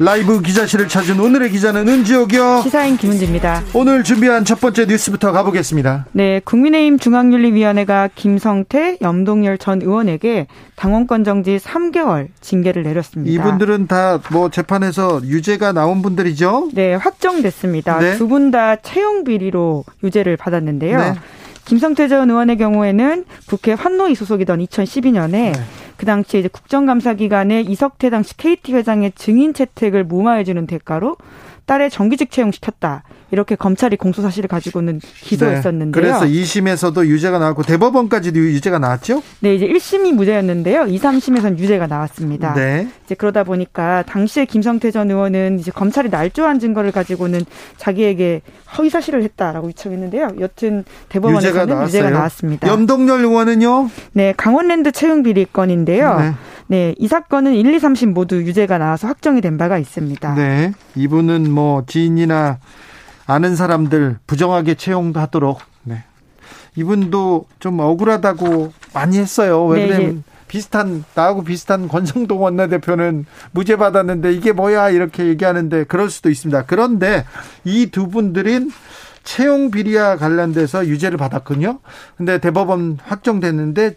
라이브 기자실을 찾은 오늘의 기자는 은지옥이요. 시사인 김은지입니다. 오늘 준비한 첫 번째 뉴스부터 가보겠습니다. 네, 국민의힘 중앙윤리위원회가 김성태, 염동열 전 의원에게 당원권 정지 3개월 징계를 내렸습니다. 이분들은 다 뭐 재판에서 유죄가 나온 분들이죠? 네, 확정됐습니다. 네. 두분 다 채용 비리로 유죄를 받았는데요. 네. 김성태 전 의원의 경우에는 국회 환노위 소속이던 2012년에 네. 그 당시에 이제 국정감사 기간에 이석태 당시 KT 회장의 증인 채택을 무마해주는 대가로 딸의 정규직 채용시켰다. 이렇게 검찰이 공소 사실을 가지고는 기소했었는데요. 네. 그래서 2심에서도 유죄가 나왔고 대법원까지도 유죄가 나왔죠? 네, 이제 1심이 무죄였는데요. 2, 3심에서는 유죄가 나왔습니다. 네. 이제 그러다 보니까 당시에 김성태 전 의원은 이제 검찰이 날조한 증거를 가지고는 자기에게 허위 사실을 했다라고 유청했는데요. 여튼 유죄가 대법원에서는 나왔어요. 유죄가 나왔습니다. 염동열 의원은요? 네, 강원랜드 채용 비리 건인데요. 네. 네. 이 사건은 1, 2, 3심 모두 유죄가 나와서 확정이 된 바가 있습니다. 네. 이분은 뭐 지인이나 아는 사람들 부정하게 채용도 하도록. 네. 이분도 좀 억울하다고 많이 했어요. 왜 네, 그러면 비슷한 나하고 비슷한 권성동 원내대표는 무죄 받았는데 이게 뭐야 이렇게 얘기하는데 그럴 수도 있습니다. 그런데 이 두 분들은 채용 비리와 관련돼서 유죄를 받았군요. 근데 대법원 확정됐는데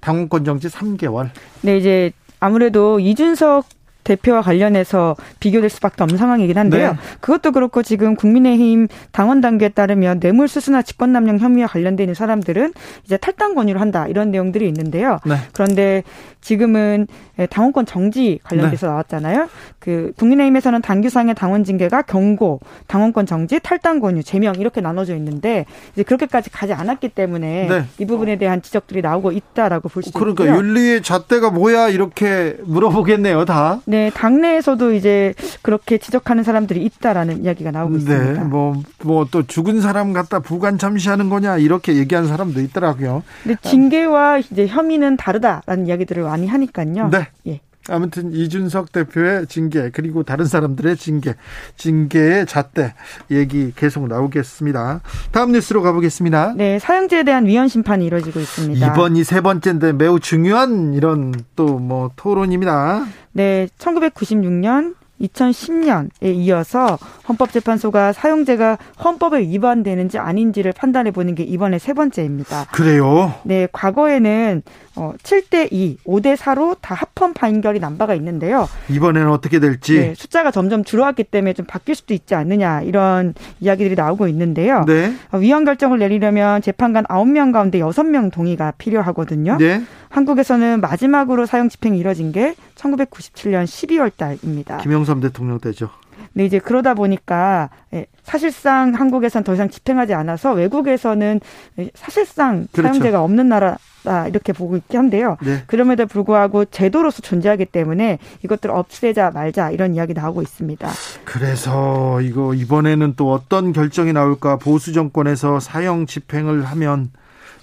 당원권 정지 3개월. 네, 이제 아무래도 이준석 대표와 관련해서 비교될 수밖에 없는 상황이긴 한데요. 네. 그것도 그렇고 지금 국민의힘 당원 단계에 따르면 뇌물 수수나 직권남용 혐의와 관련돼 있는 사람들은 이제 탈당 권유를 한다 이런 내용들이 있는데요. 네. 그런데 지금은 당원권 정지 관련돼서 나왔잖아요. 그 국민의힘에서는 당규상의 당원 징계가 경고, 당원권 정지, 탈당 권유, 제명 이렇게 나눠져 있는데 이제 그렇게까지 가지 않았기 때문에 네. 이 부분에 대한 지적들이 나오고 있다라고 볼수 그러니까 있고요. 윤리의 잣대가 뭐야 이렇게 물어보겠네요, 다. 네, 당내에서도 이제 그렇게 지적하는 사람들이 있다라는 이야기가 나오고 네, 있습니다. 뭐, 뭐 또 죽은 사람 갖다 부관 참시하는 거냐, 이렇게 얘기하는 사람도 있더라고요. 근데 징계와 이제 혐의는 다르다라는 이야기들을 많이 하니까요. 네. 예. 아무튼 이준석 대표의 징계, 그리고 다른 사람들의 징계, 징계의 잣대 얘기 계속 나오겠습니다. 다음 뉴스로 가보겠습니다. 네, 사형제에 대한 위헌 심판이 이루어지고 있습니다. 이번이 세 번째인데 매우 중요한 이런 또 뭐 토론입니다. 네, 1996년 2010년에 이어서 헌법재판소가 사용제가 헌법에 위반되는지 아닌지를 판단해 보는 게 이번에 세 번째입니다. 그래요. 네, 과거에는 어, 7대 2, 5대 4로 다 합헌 판결이 난 바가 있는데요. 이번에는 어떻게 될지. 네, 숫자가 점점 줄어왔기 때문에 좀 바뀔 수도 있지 않느냐 이런 이야기들이 나오고 있는데요. 네. 어, 위헌 결정을 내리려면 재판관 9명 가운데 6명 동의가 필요하거든요. 네. 한국에서는 마지막으로 사형 집행이 이뤄진 게 1997년 12월 달입니다. 김영삼 대통령 때죠. 네, 이제 그러다 보니까 예, 사실상 한국에선 더 이상 집행하지 않아서 외국에서는 예, 사실상 그렇죠. 사형제가 없는 나라 다 이렇게 보고 있긴 한데요. 네. 그럼에도 불구하고 제도로서 존재하기 때문에 이것들을 없애자 말자 이런 이야기 나오고 있습니다. 그래서 이거 이번에는 또 어떤 결정이 나올까 보수 정권에서 사형 집행을 하면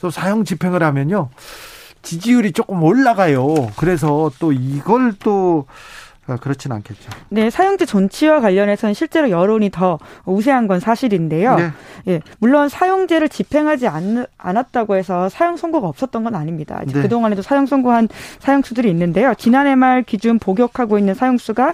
또 사형 집행을 하면요 지지율이 조금 올라가요. 그래서 또 이걸 또 아, 그렇진 않겠죠. 네, 사형제 존치와 관련해서는 실제로 여론이 더 우세한 건 사실인데요. 네. 예, 물론 사형제를 집행하지 않, 않았다고 해서 사형 선고가 없었던 건 아닙니다. 네. 그동안에도 사형 선고한 사형수들이 있는데요. 지난해 말 기준 복역하고 있는 사형수가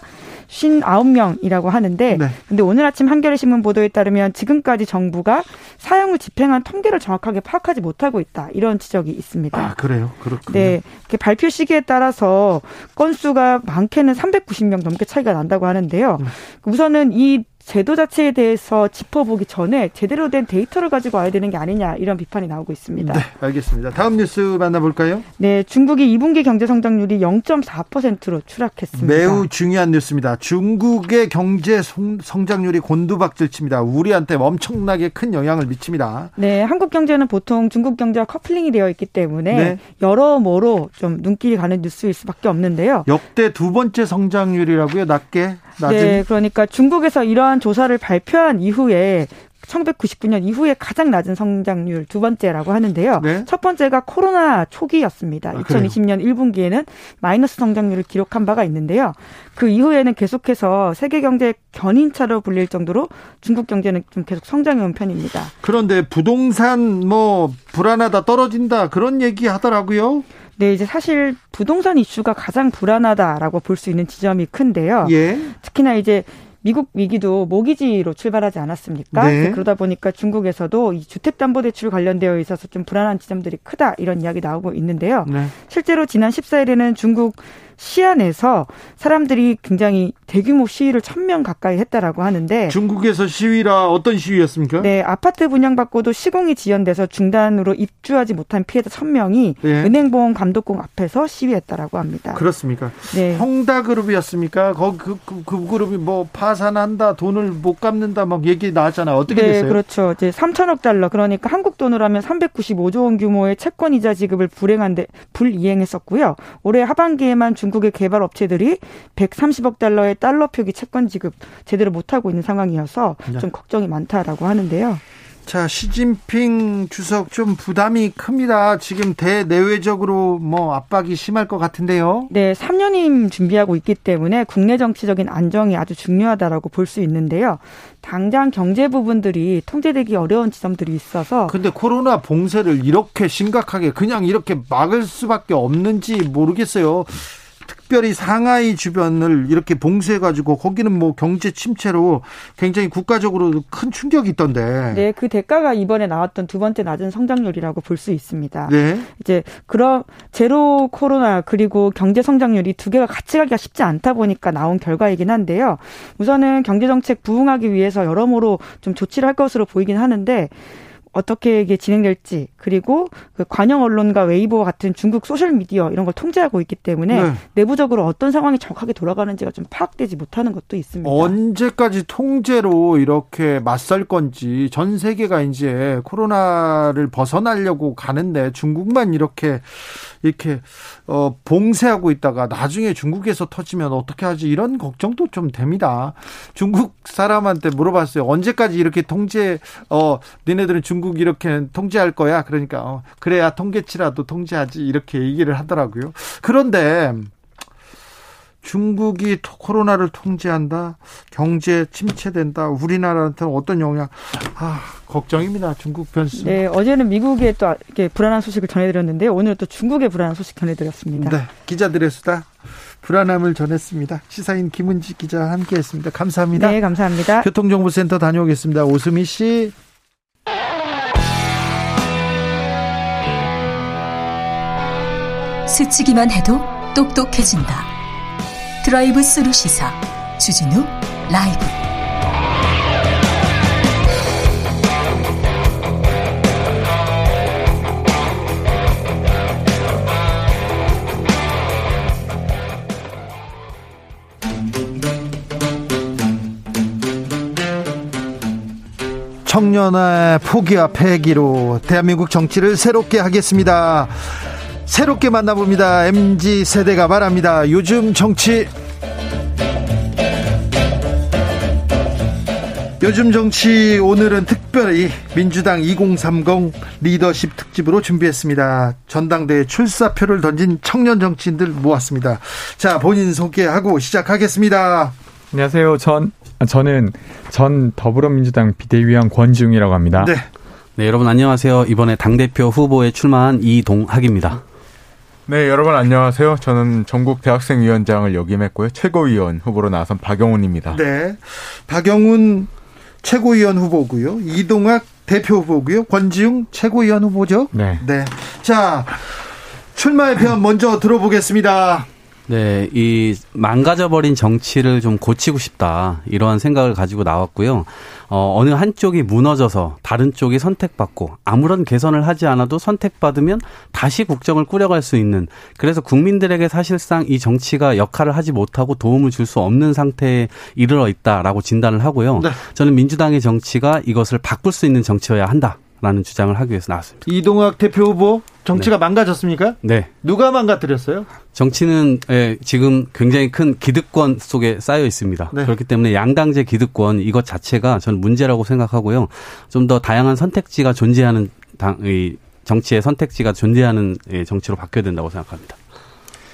59명이라고 하는데 네. 근데 오늘 아침 한겨레 신문 보도에 따르면 지금까지 정부가 사형을 집행한 통계를 정확하게 파악하지 못하고 있다. 이런 지적이 있습니다. 아 그래요. 그렇군요. 네, 발표 시기에 따라서 건수가 많게는 390명 넘게 차이가 난다고 하는데요. 음. 우선은 이 제도 자체에 대해서 짚어보기 전에 제대로 된 데이터를 가지고 와야 되는 게 아니냐 이런 비판이 나오고 있습니다. 네, 알겠습니다. 다음 뉴스 만나볼까요? 네, 중국이 2분기 경제 성장률이 0.4%로 추락했습니다. 매우 중요한 뉴스입니다. 중국의 경제 성장률이 곤두박질 칩니다. 우리한테 엄청나게 큰 영향을 미칩니다. 네, 한국 경제는 보통 중국 경제와 커플링이 되어 있기 때문에 네. 여러모로 좀 눈길이 가는 뉴스일 수밖에 없는데요. 역대 두 번째 성장률이라고요, 낮게? 낮은? 네, 그러니까 중국에서 이러한 조사를 발표한 이후에 1999년 이후에 가장 낮은 성장률 두 번째라고 하는데요. 네? 첫 번째가 코로나 초기였습니다. 아, 2020년 1분기에는 마이너스 성장률을 기록한 바가 있는데요. 그 이후에는 계속해서 세계 경제 견인차로 불릴 정도로 중국 경제는 좀 계속 성장해 온 편입니다. 그런데 부동산 뭐 불안하다 떨어진다 그런 얘기 하더라고요. 네, 이제 사실 부동산 이슈가 가장 불안하다라고 볼 수 있는 지점이 큰데요. 예. 특히나 이제 미국 위기도 모기지로 출발하지 않았습니까? 네. 그러다 보니까 중국에서도 이 주택담보대출 관련되어 있어서 좀 불안한 지점들이 크다 이런 이야기 나오고 있는데요. 네. 실제로 지난 14일에는 중국 시안에서 사람들이 굉장히 대규모 시위를 천 명 가까이 했다라고 하는데 중국에서 시위라 어떤 시위였습니까? 네, 아파트 분양받고도 시공이 지연돼서 중단으로 입주하지 못한 피해자 천명이 네. 은행보험 감독공 앞에서 시위했다라고 합니다. 그렇습니까? 네. 형다그룹이었습니까? 거기 그, 그, 그, 그룹이 뭐 파산한다, 돈을 못 갚는다 막 얘기 나왔잖아요. 어떻게 네, 됐어요? 그렇죠. 이제 3천억 달러 그러니까 한국 돈으로 하면 395조 원 규모의 채권 이자 지급을 불행한데 불이행했었고요. 올해 하반기에만 중 중국의 개발 업체들이 130억 달러의 달러 표기 채권 지급 제대로 못하고 있는 상황이어서 네. 좀 걱정이 많다라고 하는데요. 자, 시진핑 주석 좀 부담이 큽니다. 지금 대내외적으로 뭐 압박이 심할 것 같은데요. 네, 3년임 준비하고 있기 때문에 국내 정치적인 안정이 아주 중요하다라고 볼 수 있는데요. 당장 경제 부분들이 통제되기 어려운 지점들이 있어서 근데 코로나 봉쇄를 이렇게 심각하게 그냥 이렇게 막을 수밖에 없는지 모르겠어요. 특별히 상하이 주변을 이렇게 봉쇄해가지고 거기는 뭐 경제 침체로 굉장히 국가적으로 큰 충격이 있던데. 네, 그 대가가 이번에 나왔던 두 번째 낮은 성장률이라고 볼 수 있습니다. 네. 이제 그런 제로 코로나 그리고 경제 성장률이 두 개가 같이 가기가 쉽지 않다 보니까 나온 결과이긴 한데요. 우선은 경제 정책 부응하기 위해서 여러모로 좀 조치를 할 것으로 보이긴 하는데 어떻게 이게 진행될지 그리고 그 관영 언론과 웨이보 같은 중국 소셜 미디어 이런 걸 통제하고 있기 때문에 네. 내부적으로 어떤 상황이 정확하게 돌아가는지가 좀 파악되지 못하는 것도 있습니다. 언제까지 통제로 이렇게 맞설 건지 전 세계가 이제 코로나를 벗어나려고 가는데 중국만 이렇게 이렇게 어 봉쇄하고 있다가 나중에 중국에서 터지면 어떻게 하지 이런 걱정도 좀 됩니다. 중국 사람한테 물어봤어요. 언제까지 이렇게 통제 어 니네들은 중국 이렇게 통제할 거야. 그러니까 어, 그래야 통계치라도 통제하지 이렇게 얘기를 하더라고요. 그런데 중국이 코로나를 통제한다, 경제 침체된다, 우리나라한테는 어떤 영향? 아, 걱정입니다. 중국 변수. 네, 어제는 미국의 또 이렇게 불안한 소식을 전해드렸는데 오늘 또 중국의 불안한 소식 전해드렸습니다. 네, 기자들의 수다. 불안함을 전했습니다. 시사인 김은지 기자와 함께했습니다. 감사합니다. 네, 감사합니다. 교통정보센터 다녀오겠습니다. 오수미 씨. 스치기만 해도 똑똑해진다. 드라이브 스루 시사 주진우 라이브 청년의 포기와 패기로 대한민국 정치를 새롭게 하겠습니다. 새롭게 만나봅니다. MG 세대가 말합니다. 요즘 정치 요즘 정치 오늘은 특별히 민주당 2030 리더십 특집으로 준비했습니다. 전당대회 출사표를 던진 청년 정치인들 모았습니다. 자, 본인 소개하고 시작하겠습니다. 안녕하세요. 전 저는 전 더불어민주당 비대위원 권지웅이라고 합니다. 네. 네, 여러분 안녕하세요. 이번에 당대표 후보에 출마한 이동학입니다. 네, 여러분 안녕하세요. 저는 전국 대학생 위원장을 역임했고요. 최고위원 후보로 나선 박영훈입니다. 네. 박영훈 최고위원 후보고요. 이동학 대표 후보고요. 권지웅 최고위원 후보죠. 네. 네. 자, 출마의 편 먼저 들어보겠습니다. 네, 이 망가져버린 정치를 좀 고치고 싶다 이러한 생각을 가지고 나왔고요. 어, 어느 한쪽이 무너져서 다른 쪽이 선택받고 아무런 개선을 하지 않아도 선택받으면 다시 국정을 꾸려갈 수 있는 그래서 국민들에게 사실상 이 정치가 역할을 하지 못하고 도움을 줄 수 없는 상태에 이르러 있다라고 진단을 하고요. 네. 저는 민주당의 정치가 이것을 바꿀 수 있는 정치여야 한다. 라는 주장을 하기 위해서 나왔습니다. 이동학 대표 후보 정치가 네. 망가졌습니까? 네. 누가 망가뜨렸어요? 정치는 예, 지금 굉장히 큰 기득권 속에 쌓여 있습니다. 네. 그렇기 때문에 양당제 기득권 이것 자체가 저는 문제라고 생각하고요. 좀 더 다양한 선택지가 존재하는 당, 이 정치의 선택지가 존재하는 예, 정치로 바뀌어야 된다고 생각합니다.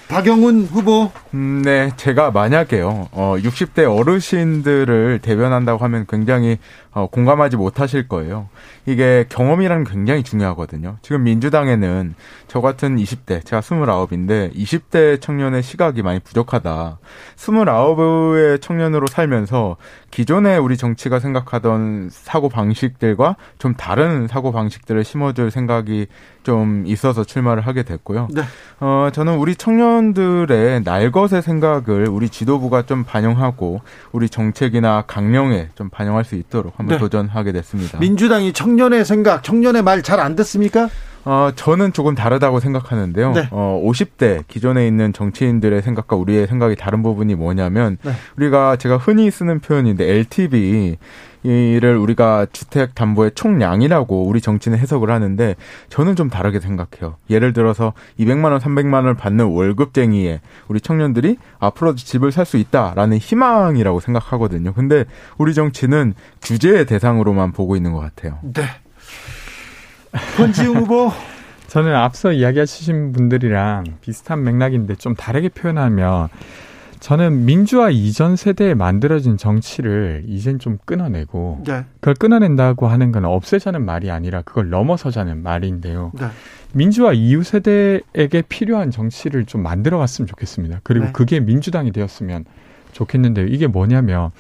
박영훈 후보. 음, 네, 제가 만약에요, 어, 60대 어르신들을 대변한다고 하면 굉장히 어, 공감하지 못하실 거예요. 이게 경험이라는 굉장히 중요하거든요. 지금 민주당에는 저 같은 20대, 제가 29인데 20대 청년의 시각이 많이 부족하다. 29의 청년으로 살면서 기존에 우리 정치가 생각하던 사고 방식들과 좀 다른 사고 방식들을 심어줄 생각이 좀 있어서 출마를 하게 됐고요. 네. 어, 저는 우리 청년들의 날것의 생각을 우리 지도부가 좀 반영하고 우리 정책이나 강령에 좀 반영할 수 있도록 한번 네. 도전하게 됐습니다. 민주당이 청년의 생각, 청년의 말 잘 안 듣습니까? 어, 저는 조금 다르다고 생각하는데요. 네. 어, 50대 기존에 있는 정치인들의 생각과 우리의 생각이 다른 부분이 뭐냐면 네. 우리가 제가 흔히 쓰는 표현인데 LTV 이를 우리가 주택 담보의 총량이라고 우리 정치는 해석을 하는데 저는 좀 다르게 생각해요. 예를 들어서 200만 원, 300만 원을 받는 월급쟁이에 우리 청년들이 앞으로도 집을 살 수 있다라는 희망이라고 생각하거든요. 근데 우리 정치는 규제의 대상으로만 보고 있는 것 같아요. 네. 권지웅 후보 저는 앞서 이야기하신 분들이랑 비슷한 맥락인데 좀 다르게 표현하면 저는 민주화 이전 세대에 만들어진 정치를 이젠 좀 끊어내고 네. 그걸 끊어낸다고 하는 건 없애자는 말이 아니라 그걸 넘어서자는 말인데요. 네. 민주화 이후 세대에게 필요한 정치를 좀 만들어 갔으면 좋겠습니다. 그리고 네. 그게 민주당이 되었으면 좋겠는데요. 이게 뭐냐면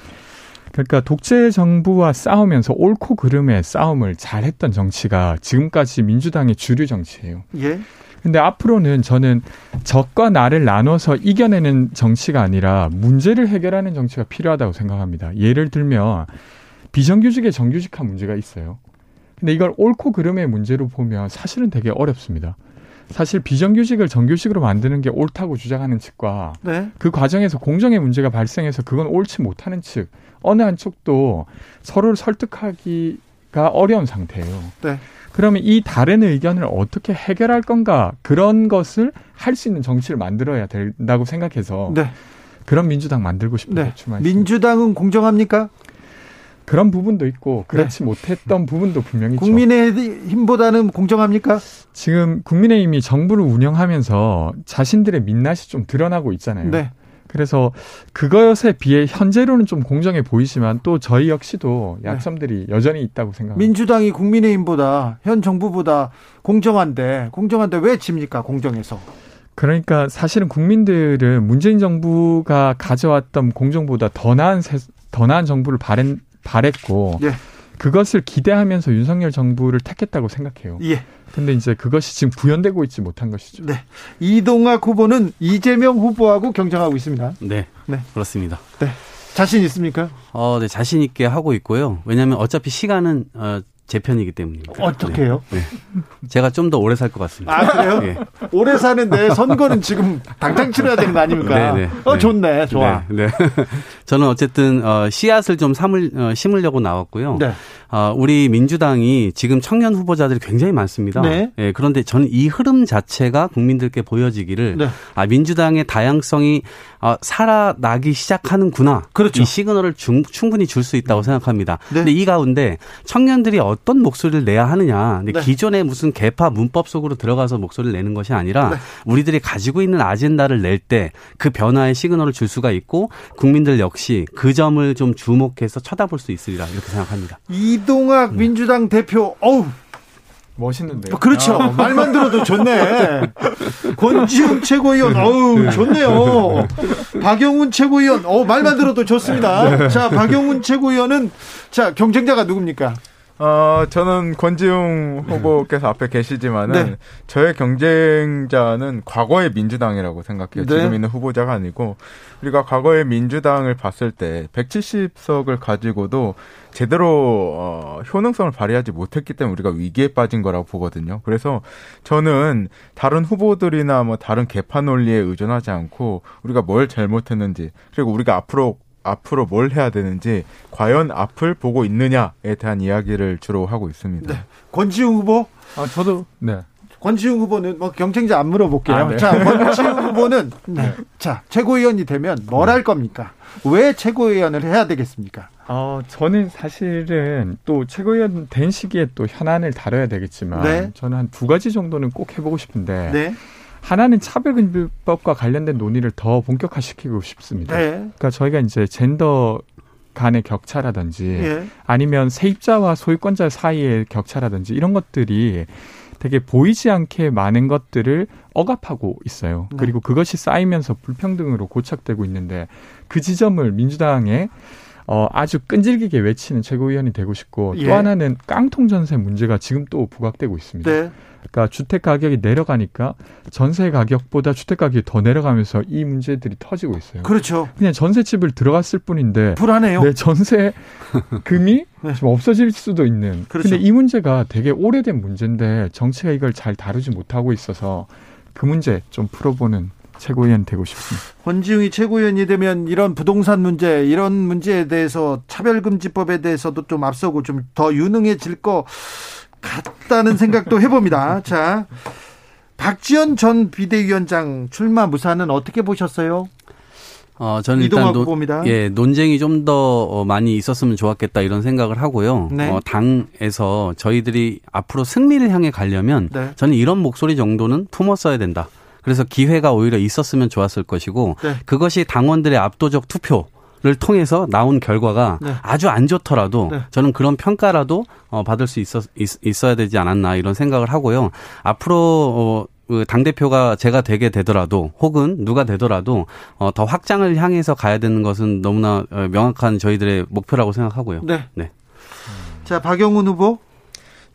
그러니까 독재 정부와 싸우면서 옳고 그름의 싸움을 잘했던 정치가 지금까지 민주당의 주류 정치예요. 예. 근데 앞으로는 저는 적과 나를 나눠서 이겨내는 정치가 아니라 문제를 해결하는 정치가 필요하다고 생각합니다. 예를 들면 비정규직의 정규직화 문제가 있어요. 근데 이걸 옳고 그름의 문제로 보면 사실은 되게 어렵습니다. 사실 비정규직을 정규직으로 만드는 게 옳다고 주장하는 측과 네. 그 과정에서 공정의 문제가 발생해서 그건 옳지 못하는 측 어느 한쪽도 서로를 설득하기 가 어려운 상태예요. 네. 그러면 이 다른 의견을 어떻게 해결할 건가 그런 것을 할 수 있는 정치를 만들어야 된다고 생각해서 네. 그런 민주당 만들고 싶은 네. 민주당은 공정합니까? 그런 부분도 있고 그렇지 네. 못했던 부분도 분명히 국민의힘보다는 공정합니까? 지금 국민의힘이 정부를 운영하면서 자신들의 민낯이 좀 드러나고 있잖아요. 네. 그래서 그것에 비해 현재로는 좀 공정해 보이지만 또 저희 역시도 네. 약점들이 네. 여전히 있다고 생각합니다. 민주당이 국민의힘보다 현 정부보다 공정한데 공정한데 왜 집니까 공정해서? 그러니까 사실은 국민들은 문재인 정부가 가져왔던 공정보다 더 나은 더 나은 정부를 바랬, 바랬고 예. 그것을 기대하면서 윤석열 정부를 택했다고 생각해요. 예. 근데 이제 그것이 지금 구현되고 있지 못한 것이죠. 네. 이동학 후보는 이재명 후보하고 경쟁하고 있습니다. 네. 네. 그렇습니다. 네. 자신 있습니까? 어, 네. 자신 있게 하고 있고요. 왜냐하면 어차피 시간은 어, 제 편이기 때문입니다. 어떻게 해요? 네. 네. 제가 좀 더 오래 살 것 같습니다. 아, 그래요? 네. 오래 사는데 선거는 지금 당장 치러야 되는 거 아닙니까? 네네. 네. 어, 좋네. 좋아. 네. 네. 저는 어쨌든, 어, 씨앗을 좀 삼을, 어, 심으려고 나왔고요. 네. 어, 우리 민주당이 지금 청년 후보자들이 굉장히 많습니다. 네. 예, 그런데 저는 이 흐름 자체가 국민들께 보여지기를 네. 아, 민주당의 다양성이 어, 살아나기 시작하는구나. 그렇죠. 이 시그널을 중, 충분히 줄 수 있다고 생각합니다. 네. 근데 이 가운데 청년들이 어떤 목소리를 내야 하느냐. 근데 네. 기존의 무슨 개파 문법 속으로 들어가서 목소리를 내는 것이 아니라 네. 우리들이 가지고 있는 아젠다를 낼 때 그 변화의 시그널을 줄 수가 있고 국민들 역시 그 점을 좀 주목해서 쳐다볼 수 있으리라 이렇게 생각합니다. 이 동학 네. 민주당 대표, 어우. 멋있는데요. 그렇죠. 아. 말만 들어도 좋네. 권지웅 최고위원, 어우, 네. 좋네요. 박영훈 최고위원, 어 말만 들어도 좋습니다. 네. 자, 박영훈 최고위원은, 자, 경쟁자가 누굽니까? 어, 저는 권지웅 후보께서 앞에 계시지만은 네. 저의 경쟁자는 과거의 민주당이라고 생각해요. 네. 지금 있는 후보자가 아니고 우리가 과거의 민주당을 봤을 때 170석을 가지고도 제대로 어, 효능성을 발휘하지 못했기 때문에 우리가 위기에 빠진 거라고 보거든요. 그래서 저는 다른 후보들이나 뭐 다른 개판 논리에 의존하지 않고 우리가 뭘 잘못했는지 그리고 우리가 앞으로 앞으로 뭘 해야 되는지 과연 앞을 보고 있느냐에 대한 이야기를 주로 하고 있습니다. 네. 권지웅 후보? 아 저도 네. 권지웅 후보는 뭐 경쟁자 안 물어볼게요. 아, 네. 자, 권지웅 후보는 네. 자 최고위원이 되면 뭘 할 겁니까? 왜 최고위원을 해야 되겠습니까? 어, 저는 사실은 또 최고위원 된 시기에 또 현안을 다뤄야 되겠지만 네. 저는 한 두 가지 정도는 꼭 해보고 싶은데 네. 하나는 차별금지법과 관련된 논의를 더 본격화시키고 싶습니다. 네. 그러니까 저희가 이제 젠더 간의 격차라든지 예. 아니면 세입자와 소유권자 사이의 격차라든지 이런 것들이 되게 보이지 않게 많은 것들을 억압하고 있어요. 네. 그리고 그것이 쌓이면서 불평등으로 고착되고 있는데 그 지점을 민주당에 어, 아주 끈질기게 외치는 최고위원이 되고 싶고 예. 또 하나는 깡통 전세 문제가 지금 또 부각되고 있습니다. 네. 그러니까 주택 가격이 내려가니까 전세 가격보다 주택 가격이 더 내려가면서 이 문제들이 터지고 있어요. 그렇죠. 그냥 전세집을 들어갔을 뿐인데 불안해요. 내 전세 금이 네. 좀 없어질 수도 있는. 그렇죠. 근데 이 문제가 되게 오래된 문제인데 정치가 이걸 잘 다루지 못하고 있어서 그 문제 좀 풀어보는 최고위원 되고 싶습니다. 권지웅이 최고위원이 되면 이런 부동산 문제, 이런 문제에 대해서 차별금지법에 대해서도 좀 앞서고 좀 더 유능해질 것 같다는 생각도 해봅니다. 자, 박지원 전 비대위원장 출마 무사는 어떻게 보셨어요? 어, 저는 일단 노, 예, 논쟁이 좀더 어, 많이 있었으면 좋았겠다 이런 생각을 하고요. 네. 어, 당에서 저희들이 앞으로 승리를 향해 가려면 네. 저는 이런 목소리 정도는 품었어야 된다. 그래서 기회가 오히려 있었으면 좋았을 것이고 네. 그것이 당원들의 압도적 투표 를 통해서 나온 결과가 네. 아주 안 좋더라도 네. 저는 그런 평가라도 어, 받을 수 있었, 있, 어야 되지 않았나 이런 생각을 하고요. 앞으로 어, 그당 대표가 제가 되게 되더라도 혹은 누가 되더라도 어, 더 확장을 향해서 가야 되는 것은 너무나 어, 명확한 저희들의 목표라고 생각하고요. 네. 네. 자 박영훈 후보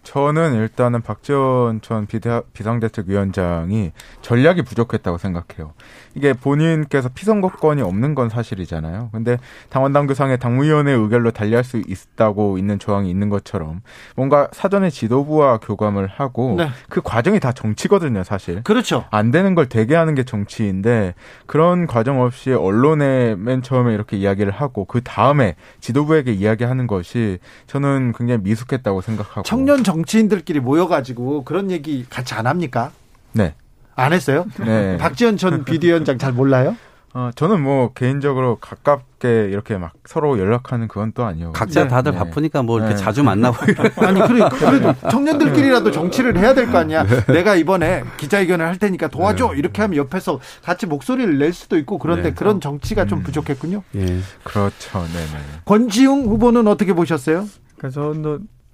저는 일단은 박지원 전 비상대책위원장이 전략이 부족했다고 생각해요. 이게 본인께서 피선거권이 없는 건 사실이잖아요. 근데 당원 당규상의 당무위원회 의결로 달리할 수 있다고 있는 조항이 있는 것처럼 뭔가 사전에 지도부와 교감을 하고 네. 그 과정이 다 정치거든요, 사실. 그렇죠. 안 되는 걸 되게 하는 게 정치인데 그런 과정 없이 언론에 맨 처음에 이렇게 이야기를 하고 그 다음에 지도부에게 이야기하는 것이 저는 굉장히 미숙했다고 생각하고 청년 정치인들끼리 모여가지고 그런 얘기 같이 안 합니까? 네. 안 했어요? 네. 박지원 전 비대위원장 잘 몰라요? 어, 저는 뭐 개인적으로 가깝게 이렇게 막 서로 연락하는 그건 또 아니요. 각자 네. 다들 네. 바쁘니까 뭐 이렇게 네. 자주 만나고 아니 그래 그래도 청년들끼리라도 정치를 해야 될 거 아니야. 네. 내가 이번에 기자회견을 할 테니까 도와줘 네. 이렇게 하면 옆에서 같이 목소리를 낼 수도 있고 그런데 네. 그런 정치가 좀 음. 부족했군요. 예, 그렇죠. 네, 네. 권지웅 후보는 어떻게 보셨어요? 그래서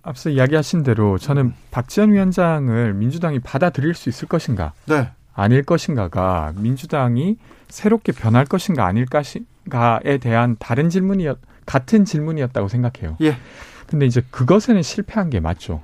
앞서 이야기하신 대로 저는 박지원 위원장을 민주당이 받아들일 수 있을 것인가, 네. 아닐 것인가가 민주당이 새롭게 변할 것인가 아닐 것인가에 대한 다른 질문이었 같은 질문이었다고 생각해요. 예. 근데 이제 그것에는 실패한 게 맞죠.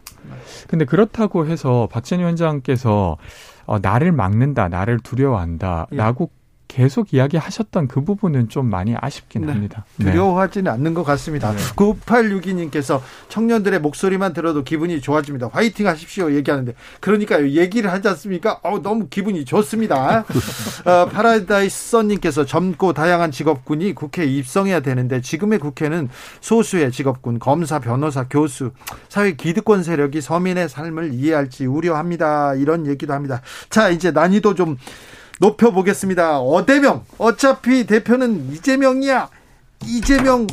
근데 그렇다고 해서 박지원 위원장께서 어, 나를 막는다, 나를 두려워한다라고 예. 계속 이야기하셨던 그 부분은 좀 많이 아쉽긴 네. 합니다. 네. 두려워하지는 않는 것 같습니다. 네. 9862님께서 청년들의 목소리만 들어도 기분이 좋아집니다. 화이팅 하십시오 얘기하는데 그러니까 얘기를 하지 않습니까? 어, 너무 기분이 좋습니다. 어, 파라다이스 선님께서 젊고 다양한 직업군이 국회에 입성해야 되는데 지금의 국회는 소수의 직업군, 검사, 변호사, 교수, 사회 기득권 세력이 서민의 삶을 이해할지 우려합니다. 이런 얘기도 합니다. 자 이제 난이도 좀 높여보겠습니다. 어대명. 어차피 대표는 이재명이야. 이재명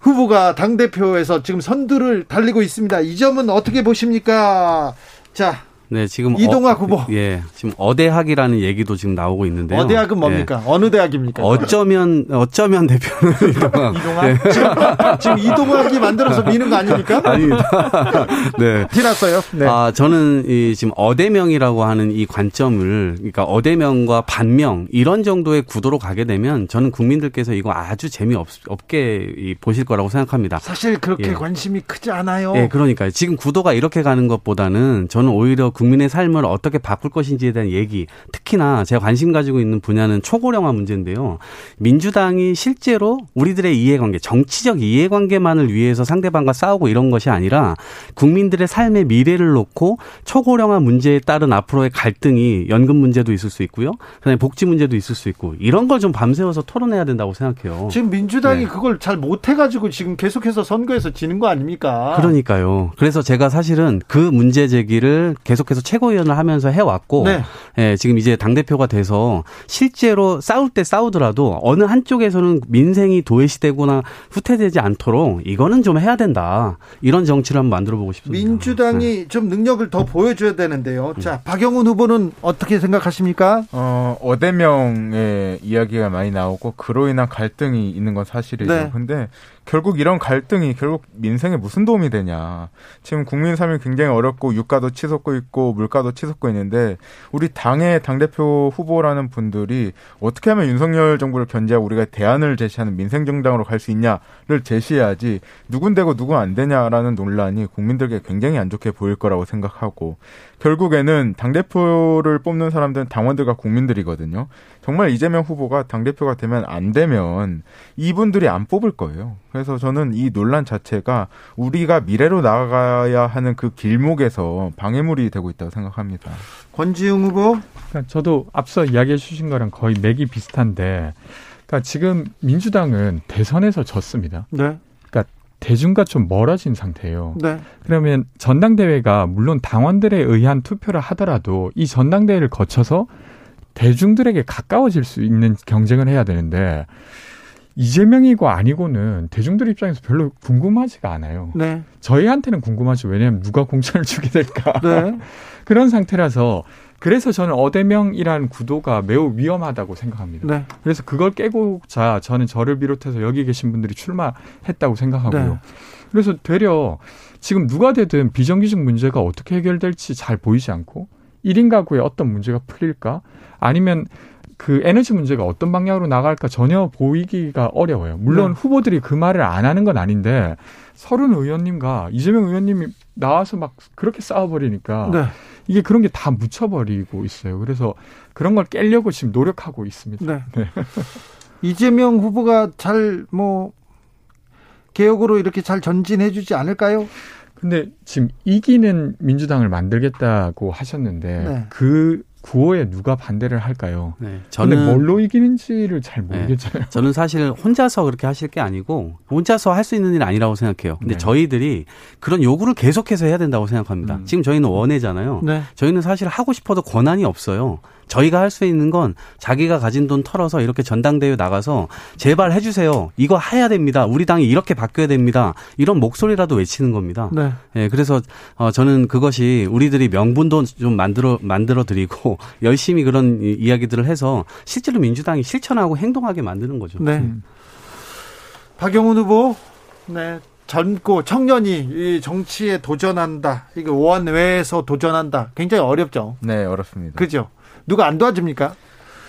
후보가 당대표에서 지금 선두를 달리고 있습니다. 이 점은 어떻게 보십니까? 자, 네, 지금 이동학 어, 후보. 예, 지금 어대학이라는 얘기도 지금 나오고 있는데요. 어대학은 뭡니까? 예. 어느 대학입니까? 어쩌면 어쩌면 대표는 이동학. 이동학? 예. 지금, 지금 이동학이 만들어서 미는 거 아닙니까? 아닙니다. 네. 티났어요. 네. 아, 저는 이 지금 어대명이라고 하는 이 관점을 그러니까 어대명과 반명 이런 정도의 구도로 가게 되면 저는 국민들께서 이거 아주 재미없 없게 보실 거라고 생각합니다. 사실 그렇게 예. 관심이 크지 않아요. 예, 그러니까요. 지금 구도가 이렇게 가는 것보다는 저는 오히려 국민의 삶을 어떻게 바꿀 것인지에 대한 얘기, 특히나 제가 관심 가지고 있는 분야는 초고령화 문제인데요. 민주당이 실제로 우리들의 이해관계, 정치적 이해관계만을 위해서 상대방과 싸우고 이런 것이 아니라 국민들의 삶의 미래를 놓고 초고령화 문제에 따른 앞으로의 갈등이 연금 문제도 있을 수 있고요. 그다음에 복지 문제도 있을 수 있고 이런 걸 좀 밤새워서 토론해야 된다고 생각해요. 지금 민주당이 네. 그걸 잘 못해가지고 지금 계속해서 선거에서 지는 거 아닙니까? 그러니까요. 그래서 제가 사실은 그 문제 제기를 계속 해서 최고위원을 하면서 해왔고, 네. 예, 지금 이제 당 대표가 돼서 실제로 싸울 때 싸우더라도 어느 한쪽에서는 민생이 도외시되거나 후퇴되지 않도록 이거는 좀 해야 된다. 이런 정치를 한번 만들어 보고 싶습니다. 민주당이 네. 좀 능력을 더 보여줘야 되는데요. 자, 박영훈 후보는 어떻게 생각하십니까? 어, 어대명의 이야기가 많이 나오고 그로 인한 갈등이 있는 건 사실이죠. 네. 근데 결국 이런 갈등이 결국 민생에 무슨 도움이 되냐. 지금 국민 삶이 굉장히 어렵고 유가도 치솟고 있고 물가도 치솟고 있는데 우리 당의 당대표 후보라는 분들이 어떻게 하면 윤석열 정부를 견제하고 우리가 대안을 제시하는 민생 정당으로 갈 수 있냐를 제시해야지 누군 되고 누군 안 되냐라는 논란이 국민들께 굉장히 안 좋게 보일 거라고 생각하고 결국에는 당대표를 뽑는 사람들은 당원들과 국민들이거든요. 정말 이재명 후보가 당대표가 되면 안 되면 이분들이 안 뽑을 거예요. 그래서 저는 이 논란 자체가 우리가 미래로 나아가야 하는 그 길목에서 방해물이 되고 있다고 생각합니다. 권지웅 후보? 그러니까 저도 앞서 이야기해 주신 거랑 거의 맥이 비슷한데 그러니까 지금 민주당은 대선에서 졌습니다. 네. 그러니까 대중과 좀 멀어진 상태예요. 네. 그러면 전당대회가 물론 당원들에 의한 투표를 하더라도 이 전당대회를 거쳐서 대중들에게 가까워질 수 있는 경쟁을 해야 되는데 이재명이고 아니고는 대중들 입장에서 별로 궁금하지가 않아요. 네. 저희한테는 궁금하죠. 왜냐하면 누가 공천을 주게 될까. 네. 그런 상태라서 그래서 저는 어대명이라는 구도가 매우 위험하다고 생각합니다. 네. 그래서 그걸 깨고자 저는 저를 비롯해서 여기 계신 분들이 출마했다고 생각하고요. 네. 그래서 되려 지금 누가 되든 비정규직 문제가 어떻게 해결될지 잘 보이지 않고 1인 가구에 어떤 문제가 풀릴까? 아니면 그 에너지 문제가 어떤 방향으로 나갈까 전혀 보이기가 어려워요. 물론 네. 후보들이 그 말을 안 하는 건 아닌데 서른 의원님과 이재명 의원님이 나와서 막 그렇게 싸워버리니까 네. 이게 그런 게 다 묻혀버리고 있어요. 그래서 그런 걸 깨려고 지금 노력하고 있습니다. 네. 네. 이재명 후보가 잘 뭐 개혁으로 이렇게 잘 전진해주지 않을까요? 근데 지금 이기는 민주당을 만들겠다고 하셨는데 네. 그 구호에 누가 반대를 할까요? 네, 저는 뭘로 이기는지를 잘 네. 모르겠잖아요. 네, 저는 사실 혼자서 그렇게 하실 게 아니고 혼자서 할 수 있는 일 아니라고 생각해요. 근데 네. 저희들이 그런 요구를 계속해서 해야 된다고 생각합니다. 음. 지금 저희는 원해잖아요. 네. 저희는 사실 하고 싶어도 권한이 없어요. 저희가 할 수 있는 건 자기가 가진 돈 털어서 이렇게 전당대회 나가서 제발 해주세요. 이거 해야 됩니다. 우리 당이 이렇게 바뀌어야 됩니다. 이런 목소리라도 외치는 겁니다. 네. 네 그래서 어, 저는 그것이 우리들이 명분도 좀 만들어 만들어 드리고 열심히 그런 이야기들을 해서 실제로 민주당이 실천하고 행동하게 만드는 거죠. 네. 음. 박영훈 후보, 네. 젊고 청년이 이 정치에 도전한다. 이거 원외에서 도전한다. 굉장히 어렵죠. 네, 어렵습니다. 그죠? 누가 안 도와줍니까?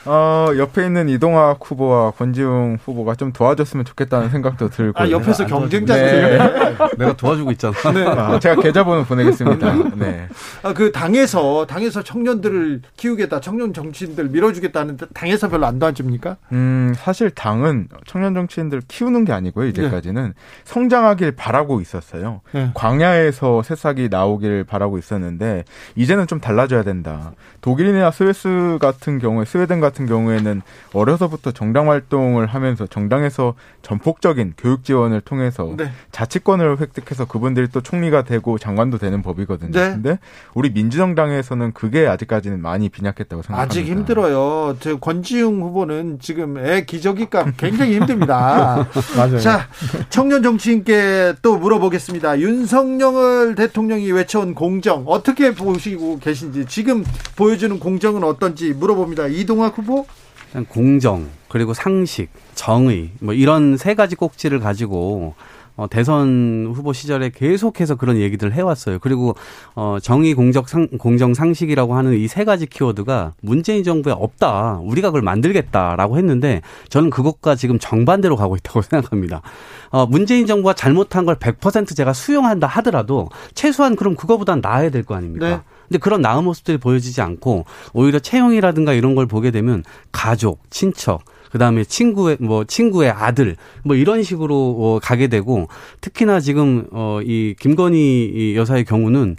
어, 옆에 있는 이동학 후보와 권지웅 후보가 좀 도와줬으면 좋겠다는 생각도 들고. 아, 옆에서 경쟁자세요? 네. 내가 도와주고 있잖아. 네. 아, 제가 계좌번호 보내겠습니다. 네. 아, 그 당에서, 당에서 청년들을 키우겠다, 청년 정치인들 밀어주겠다는데 당에서 별로 안 도와줍니까? 음, 사실 당은 청년 정치인들 키우는 게 아니고요, 이제까지는. 네. 성장하길 바라고 있었어요. 네. 광야에서 새싹이 나오길 바라고 있었는데, 이제는 좀 달라져야 된다. 독일이나 스위스 같은 경우에, 스웨덴 같은 같은 경우에는 어려서부터 정당 활동을 하면서 정당에서 전폭적인 교육 지원을 통해서 네. 자치권을 획득해서 그분들이 또 총리가 되고 장관도 되는 법이거든요. 네. 근데 우리 민주정당에서는 그게 아직까지는 많이 빈약했다고 생각합니다. 아직 힘들어요. 저 권지웅 후보는 지금 애 기저귀값 굉장히 힘듭니다. 맞아요. 자, 청년 정치인께 또 물어보겠습니다. 윤석열 대통령이 외쳐온 공정 어떻게 보시고 계신지 지금 보여주는 공정은 어떤지 물어봅니다. 이동학 후보? 공정 그리고 상식, 정의 뭐 이런 세 가지 꼭지를 가지고 어, 대선 후보 시절에 계속해서 그런 얘기들을 해왔어요. 그리고 어, 정의, 공적, 상, 공정, 상식이라고 하는 이 세 가지 키워드가 문재인 정부에 없다. 우리가 그걸 만들겠다라고 했는데 저는 그것과 지금 정반대로 가고 있다고 생각합니다. 어, 문재인 정부가 잘못한 걸 100% 제가 수용한다 하더라도 최소한 그럼 그거보단 나아야 될 거 아닙니까? 네. 근데 그런 나은 모습들이 보여지지 않고 오히려 채용이라든가 이런 걸 보게 되면 가족, 친척, 그다음에 친구의 뭐 친구의 아들 뭐 이런 식으로 어, 가게 되고 특히나 지금 어 이 김건희 여사의 경우는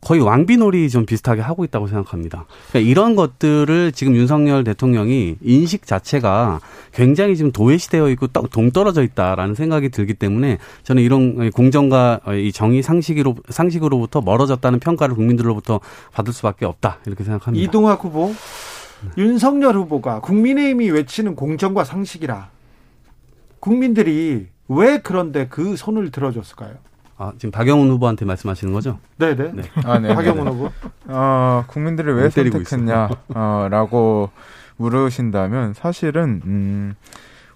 거의 왕비놀이 좀 비슷하게 하고 있다고 생각합니다. 그러니까 이런 것들을 지금 윤석열 대통령이 인식 자체가 굉장히 지금 도외시되어 있고 동떨어져 있다라는 생각이 들기 때문에 저는 이런 공정과 이 정의 상식으로 상식으로부터 멀어졌다는 평가를 국민들로부터 받을 수밖에 없다 이렇게 생각합니다. 이동학 후보 윤석열 후보가 국민의힘이 외치는 공정과 상식이라 국민들이 왜 그런데 그 손을 들어줬을까요? 아, 지금 박영훈 후보한테 말씀하시는 거죠? 네네. 네. 아, 네. 박영훈 후보. 어, 국민들을 왜 선택했냐라고 어, 물으신다면 사실은 음,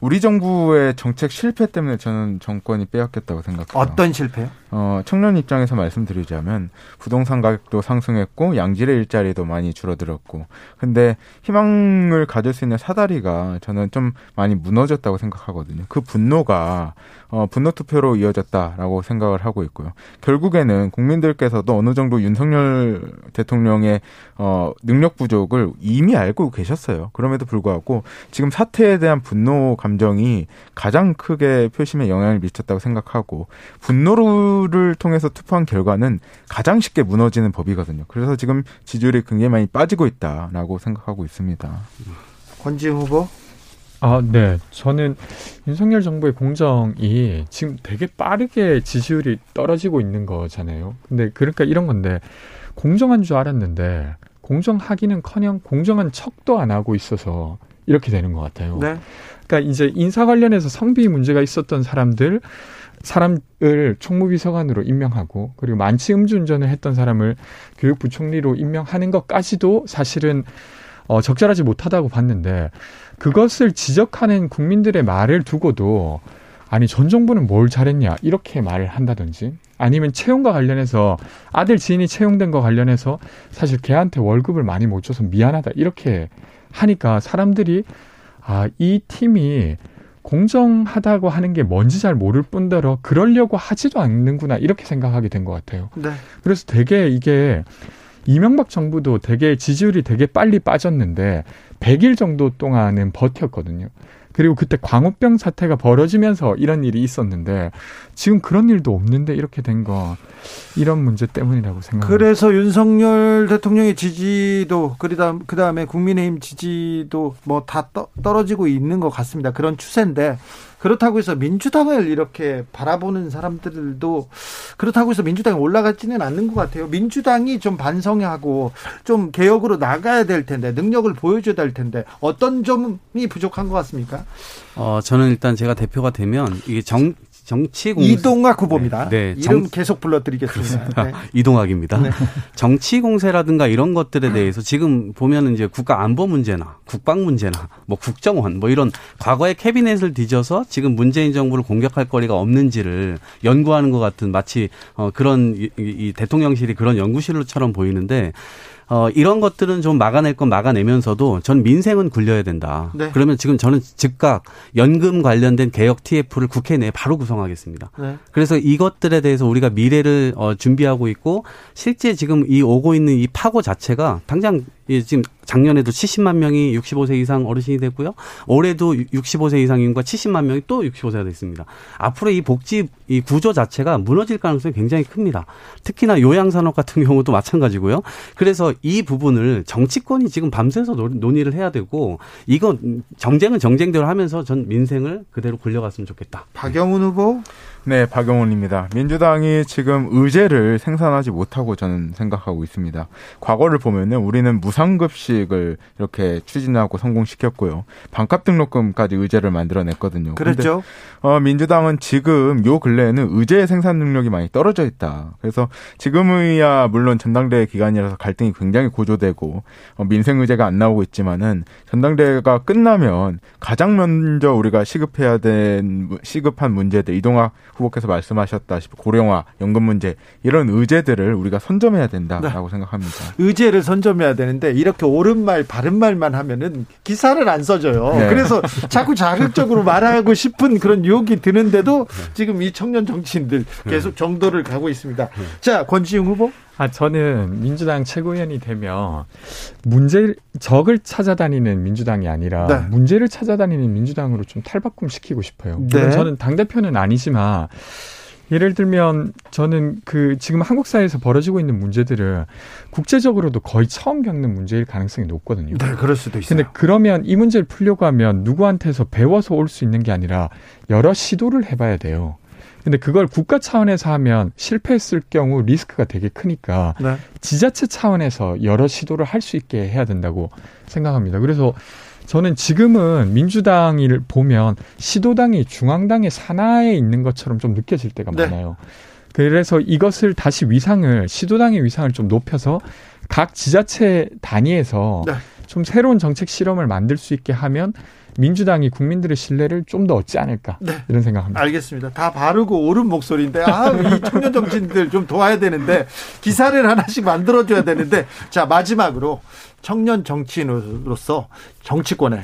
우리 정부의 정책 실패 때문에 저는 정권이 빼앗겼다고 생각해요. 어떤 실패요? 어, 청년 입장에서 말씀드리자면 부동산 가격도 상승했고 양질의 일자리도 많이 줄어들었고 근데 희망을 가질 수 있는 사다리가 저는 좀 많이 무너졌다고 생각하거든요. 그 분노가 어, 분노 투표로 이어졌다라고 생각을 하고 있고요. 결국에는 국민들께서도 어느 정도 윤석열 대통령의 어, 능력 부족을 이미 알고 계셨어요. 그럼에도 불구하고 지금 사태에 대한 분노 감정이 가장 크게 표심에 영향을 미쳤다고 생각하고 분노 를 통해서 투표한 결과는 가장 쉽게 무너지는 법이거든요. 그래서 지금 지지율이 굉장히 많이 빠지고 있다라고 생각하고 있습니다. 권지웅 후보? 아, 네. 저는 윤석열 정부의 공정이 지금 되게 빠르게 지지율이 떨어지고 있는 거잖아요. 근데 그러니까 이런 건데 공정한 줄 알았는데 공정하기는 커녕 공정한 척도 안 하고 있어서 이렇게 되는 것 같아요. 네. 그러니까 이제 인사 관련해서 성비 문제가 있었던 사람들 사람을 총무비서관으로 임명하고 그리고 만취 음주운전을 했던 사람을 교육부총리로 임명하는 것까지도 사실은 어, 적절하지 못하다고 봤는데 그것을 지적하는 국민들의 말을 두고도 아니 전 정부는 뭘 잘했냐? 이렇게 말을 한다든지 아니면 채용과 관련해서 아들 지인이 채용된 거 관련해서 사실 걔한테 월급을 많이 못 줘서 미안하다 이렇게 하니까 사람들이 아 이 팀이 공정하다고 하는 게 뭔지 잘 모를 뿐더러 그러려고 하지도 않는구나 이렇게 생각하게 된 것 같아요. 네. 그래서 되게 이게 이명박 정부도 되게 지지율이 되게 빨리 빠졌는데 100일 정도 동안은 버텼거든요. 그리고 그때 광우병 사태가 벌어지면서 이런 일이 있었는데 지금 그런 일도 없는데 이렇게 된 거 이런 문제 때문이라고 생각합니다. 그래서 윤석열 대통령의 지지도 그다음 그다음에 국민의힘 지지도 뭐 다 떨어지고 있는 것 같습니다. 그런 추세인데 그렇다고 해서 민주당을 이렇게 바라보는 사람들도 그렇다고 해서 민주당이 올라가지는 않는 것 같아요. 민주당이 좀 반성하고 좀 개혁으로 나가야 될 텐데 능력을 보여줘야 될 텐데 어떤 점이 부족한 것 같습니까? 어 저는 일단 제가 대표가 되면 이게 정 정치 공세 이동학 후보입니다. 네, 네. 이름 정... 계속 불러드리겠습니다. 네. 이동학입니다. 네. 정치 공세라든가 이런 것들에 대해서 지금 보면은 이제 국가 안보 문제나 국방 문제나 뭐 국정원 뭐 이런 과거의 캐비넷을 뒤져서 지금 문재인 정부를 공격할 거리가 없는지를 연구하는 것 같은 마치 어 그런 이, 이 대통령실이 그런 연구실로처럼 보이는데 어, 이런 것들은 좀 막아낼 건 막아내면서도 전 민생은 굴려야 된다. 네. 그러면 지금 저는 즉각 연금 관련된 개혁 TF를 국회 내에 바로 구성하겠습니다. 네. 그래서 이것들에 대해서 우리가 미래를 어, 준비하고 있고 실제 지금 이 오고 있는 이 파고 자체가 당장 지금 작년에도 70만 명이 65세 이상 어르신이 됐고요. 올해도 65세 이상 인구가 70만 명이 또 65세가 됐습니다. 앞으로 이 복지 이 구조 자체가 무너질 가능성이 굉장히 큽니다. 특히나 요양산업 같은 경우도 마찬가지고요. 그래서 이 부분을 정치권이 지금 밤새서 논의를 해야 되고 이건 정쟁은 정쟁대로 하면서 전 민생을 그대로 굴려갔으면 좋겠다. 박영훈 후보 네, 박영훈입니다. 민주당이 지금 의제를 생산하지 못하고 저는 생각하고 있습니다. 과거를 보면은 우리는 무상급식을 이렇게 추진하고 성공시켰고요. 반값 등록금까지 의제를 만들어냈거든요. 그렇죠. 어, 민주당은 지금 요 근래에는 의제 생산 능력이 많이 떨어져 있다. 그래서 지금이야 물론 전당대회 기간이라서 갈등이 굉장히 고조되고 어, 민생 의제가 안 나오고 있지만은 전당대회가 끝나면 가장 먼저 우리가 시급해야 된 시급한 문제들 이동학 후보께서 말씀하셨다시피 고령화, 연금 문제 이런 의제들을 우리가 선점해야 된다라고 네. 생각합니다. 의제를 선점해야 되는데 이렇게 옳은 말, 바른 말만 하면은 기사를 안 써줘요. 네. 그래서 자꾸 자극적으로 말하고 싶은 그런 유혹이 드는데도 지금 이 청년 정치인들 계속 정도를 가고 있습니다. 자, 권지웅 후보. 아, 저는 민주당 최고위원이 되면 문제, 적을 찾아다니는 민주당이 아니라 네. 문제를 찾아다니는 민주당으로 좀 탈바꿈 시키고 싶어요. 네. 저는 당 대표는 아니지만 예를 들면 저는 그 지금 한국 사회에서 벌어지고 있는 문제들을 국제적으로도 거의 처음 겪는 문제일 가능성이 높거든요. 네, 그럴 수도 있어요. 근데 그러면 이 문제를 풀려고 하면 누구한테서 배워서 올 수 있는 게 아니라 여러 시도를 해봐야 돼요. 근데 그걸 국가 차원에서 하면 실패했을 경우 리스크가 되게 크니까 네. 지자체 차원에서 여러 시도를 할 수 있게 해야 된다고 생각합니다. 그래서 저는 지금은 민주당을 보면 시도당이 중앙당의 산하에 있는 것처럼 좀 느껴질 때가 네. 많아요. 그래서 이것을 다시 위상을 시도당의 위상을 좀 높여서 각 지자체 단위에서 네. 좀 새로운 정책 실험을 만들 수 있게 하면 민주당이 국민들의 신뢰를 좀 더 얻지 않을까 네. 이런 생각합니다. 알겠습니다. 다 바르고 옳은 목소리인데 아 이 청년 정치인들 좀 도와야 되는데 기사를 하나씩 만들어 줘야 되는데 자 마지막으로 청년 정치인으로서 정치권에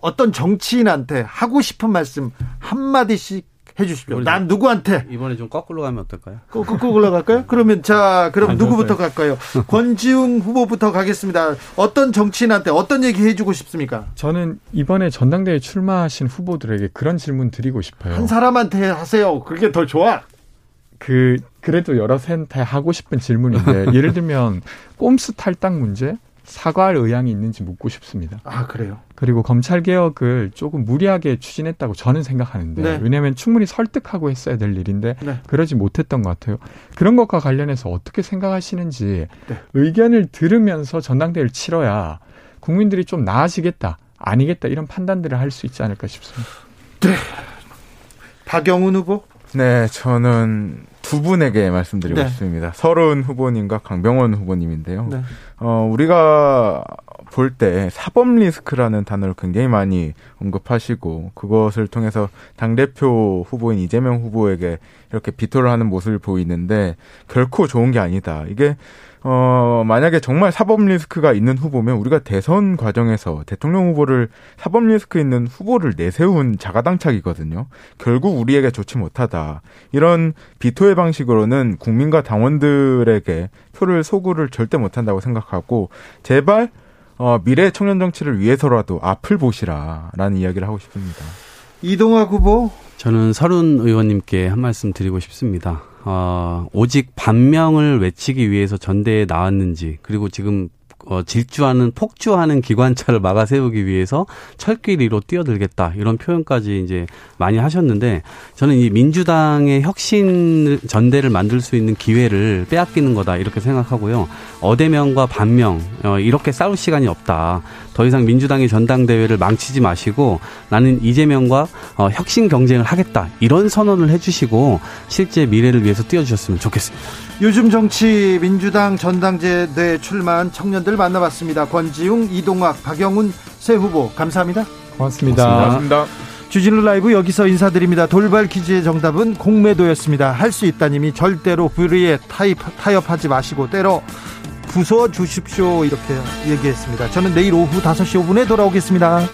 어떤 정치인한테 하고 싶은 말씀 한 마디씩 해 주십시오. 난 누구한테 이번에 좀 거꾸로 가면 어떨까요? 거꾸로 갈까요? 그러면 자 그럼 아, 누구부터 갈까요? 권지웅 후보부터 가겠습니다. 어떤 정치인한테 어떤 얘기 해 주고 싶습니까? 저는 이번에 전당대회 출마하신 후보들에게 그런 질문 드리고 싶어요. 한 사람한테 하세요. 그게 더 좋아. 그 그래도 여러 센터 하고 싶은 질문인데 예를 들면 꼼수 탈당 문제 사과할 의향이 있는지 묻고 싶습니다. 아, 그래요? 그리고 검찰 개혁을 조금 무리하게 추진했다고 저는 생각하는데 네. 왜냐하면 충분히 설득하고 했어야 될 일인데 네. 그러지 못했던 것 같아요. 그런 것과 관련해서 어떻게 생각하시는지 네. 의견을 들으면서 전당대회를 치러야 국민들이 좀 나아지겠다, 아니겠다 이런 판단들을 할 수 있지 않을까 싶습니다. 네. 박영훈 후보? 네, 저는 두 분에게 말씀드리고 네. 싶습니다. 서른 후보님과 강병원 후보님인데요. 네. 어, 우리가 볼 때 사법 리스크라는 단어를 굉장히 많이 언급하시고 그것을 통해서 당대표 후보인 이재명 후보에게 이렇게 비토를 하는 모습을 보이는데 결코 좋은 게 아니다. 이게 어, 만약에 정말 사법 리스크가 있는 후보면 우리가 대선 과정에서 대통령 후보를 사법 리스크 있는 후보를 내세운 자가당착이거든요. 결국 우리에게 좋지 못하다. 이런 비토의 방식으로는 국민과 당원들에게 표를 소구를 절대 못한다고 생각하고 제발 어, 미래 청년 정치를 위해서라도 앞을 보시라라는 이야기를 하고 싶습니다. 이동학 후보 저는 서른 의원님께 한 말씀 드리고 싶습니다. 어, 오직 반명을 외치기 위해서 전대에 나왔는지 그리고 지금 어, 질주하는 폭주하는 기관차를 막아 세우기 위해서 철길 위로 뛰어들겠다. 이런 표현까지 이제 많이 하셨는데 저는 이 민주당의 혁신 전대를 만들 수 있는 기회를 빼앗기는 거다. 이렇게 생각하고요. 어대명과 반명 어, 이렇게 싸울 시간이 없다. 더 이상 민주당의 전당대회를 망치지 마시고 나는 이재명과 어, 혁신 경쟁을 하겠다. 이런 선언을 해주시고 실제 미래를 위해서 뛰어주셨으면 좋겠습니다. 요즘 정치 민주당 전당대회 출마한 청년들 만나봤습니다. 권지웅, 이동학, 박영훈 새 후보 감사합니다. 고맙습니다. 고맙습니다. 주진우 라이브 여기서 인사드립니다. 돌발 퀴즈의 정답은 공매도였습니다. 할 수 있다님이 절대로 불의에 타입, 타협하지 마시고 때로 부숴 주십시오 이렇게 얘기했습니다. 저는 내일 오후 5시 5분에 돌아오겠습니다.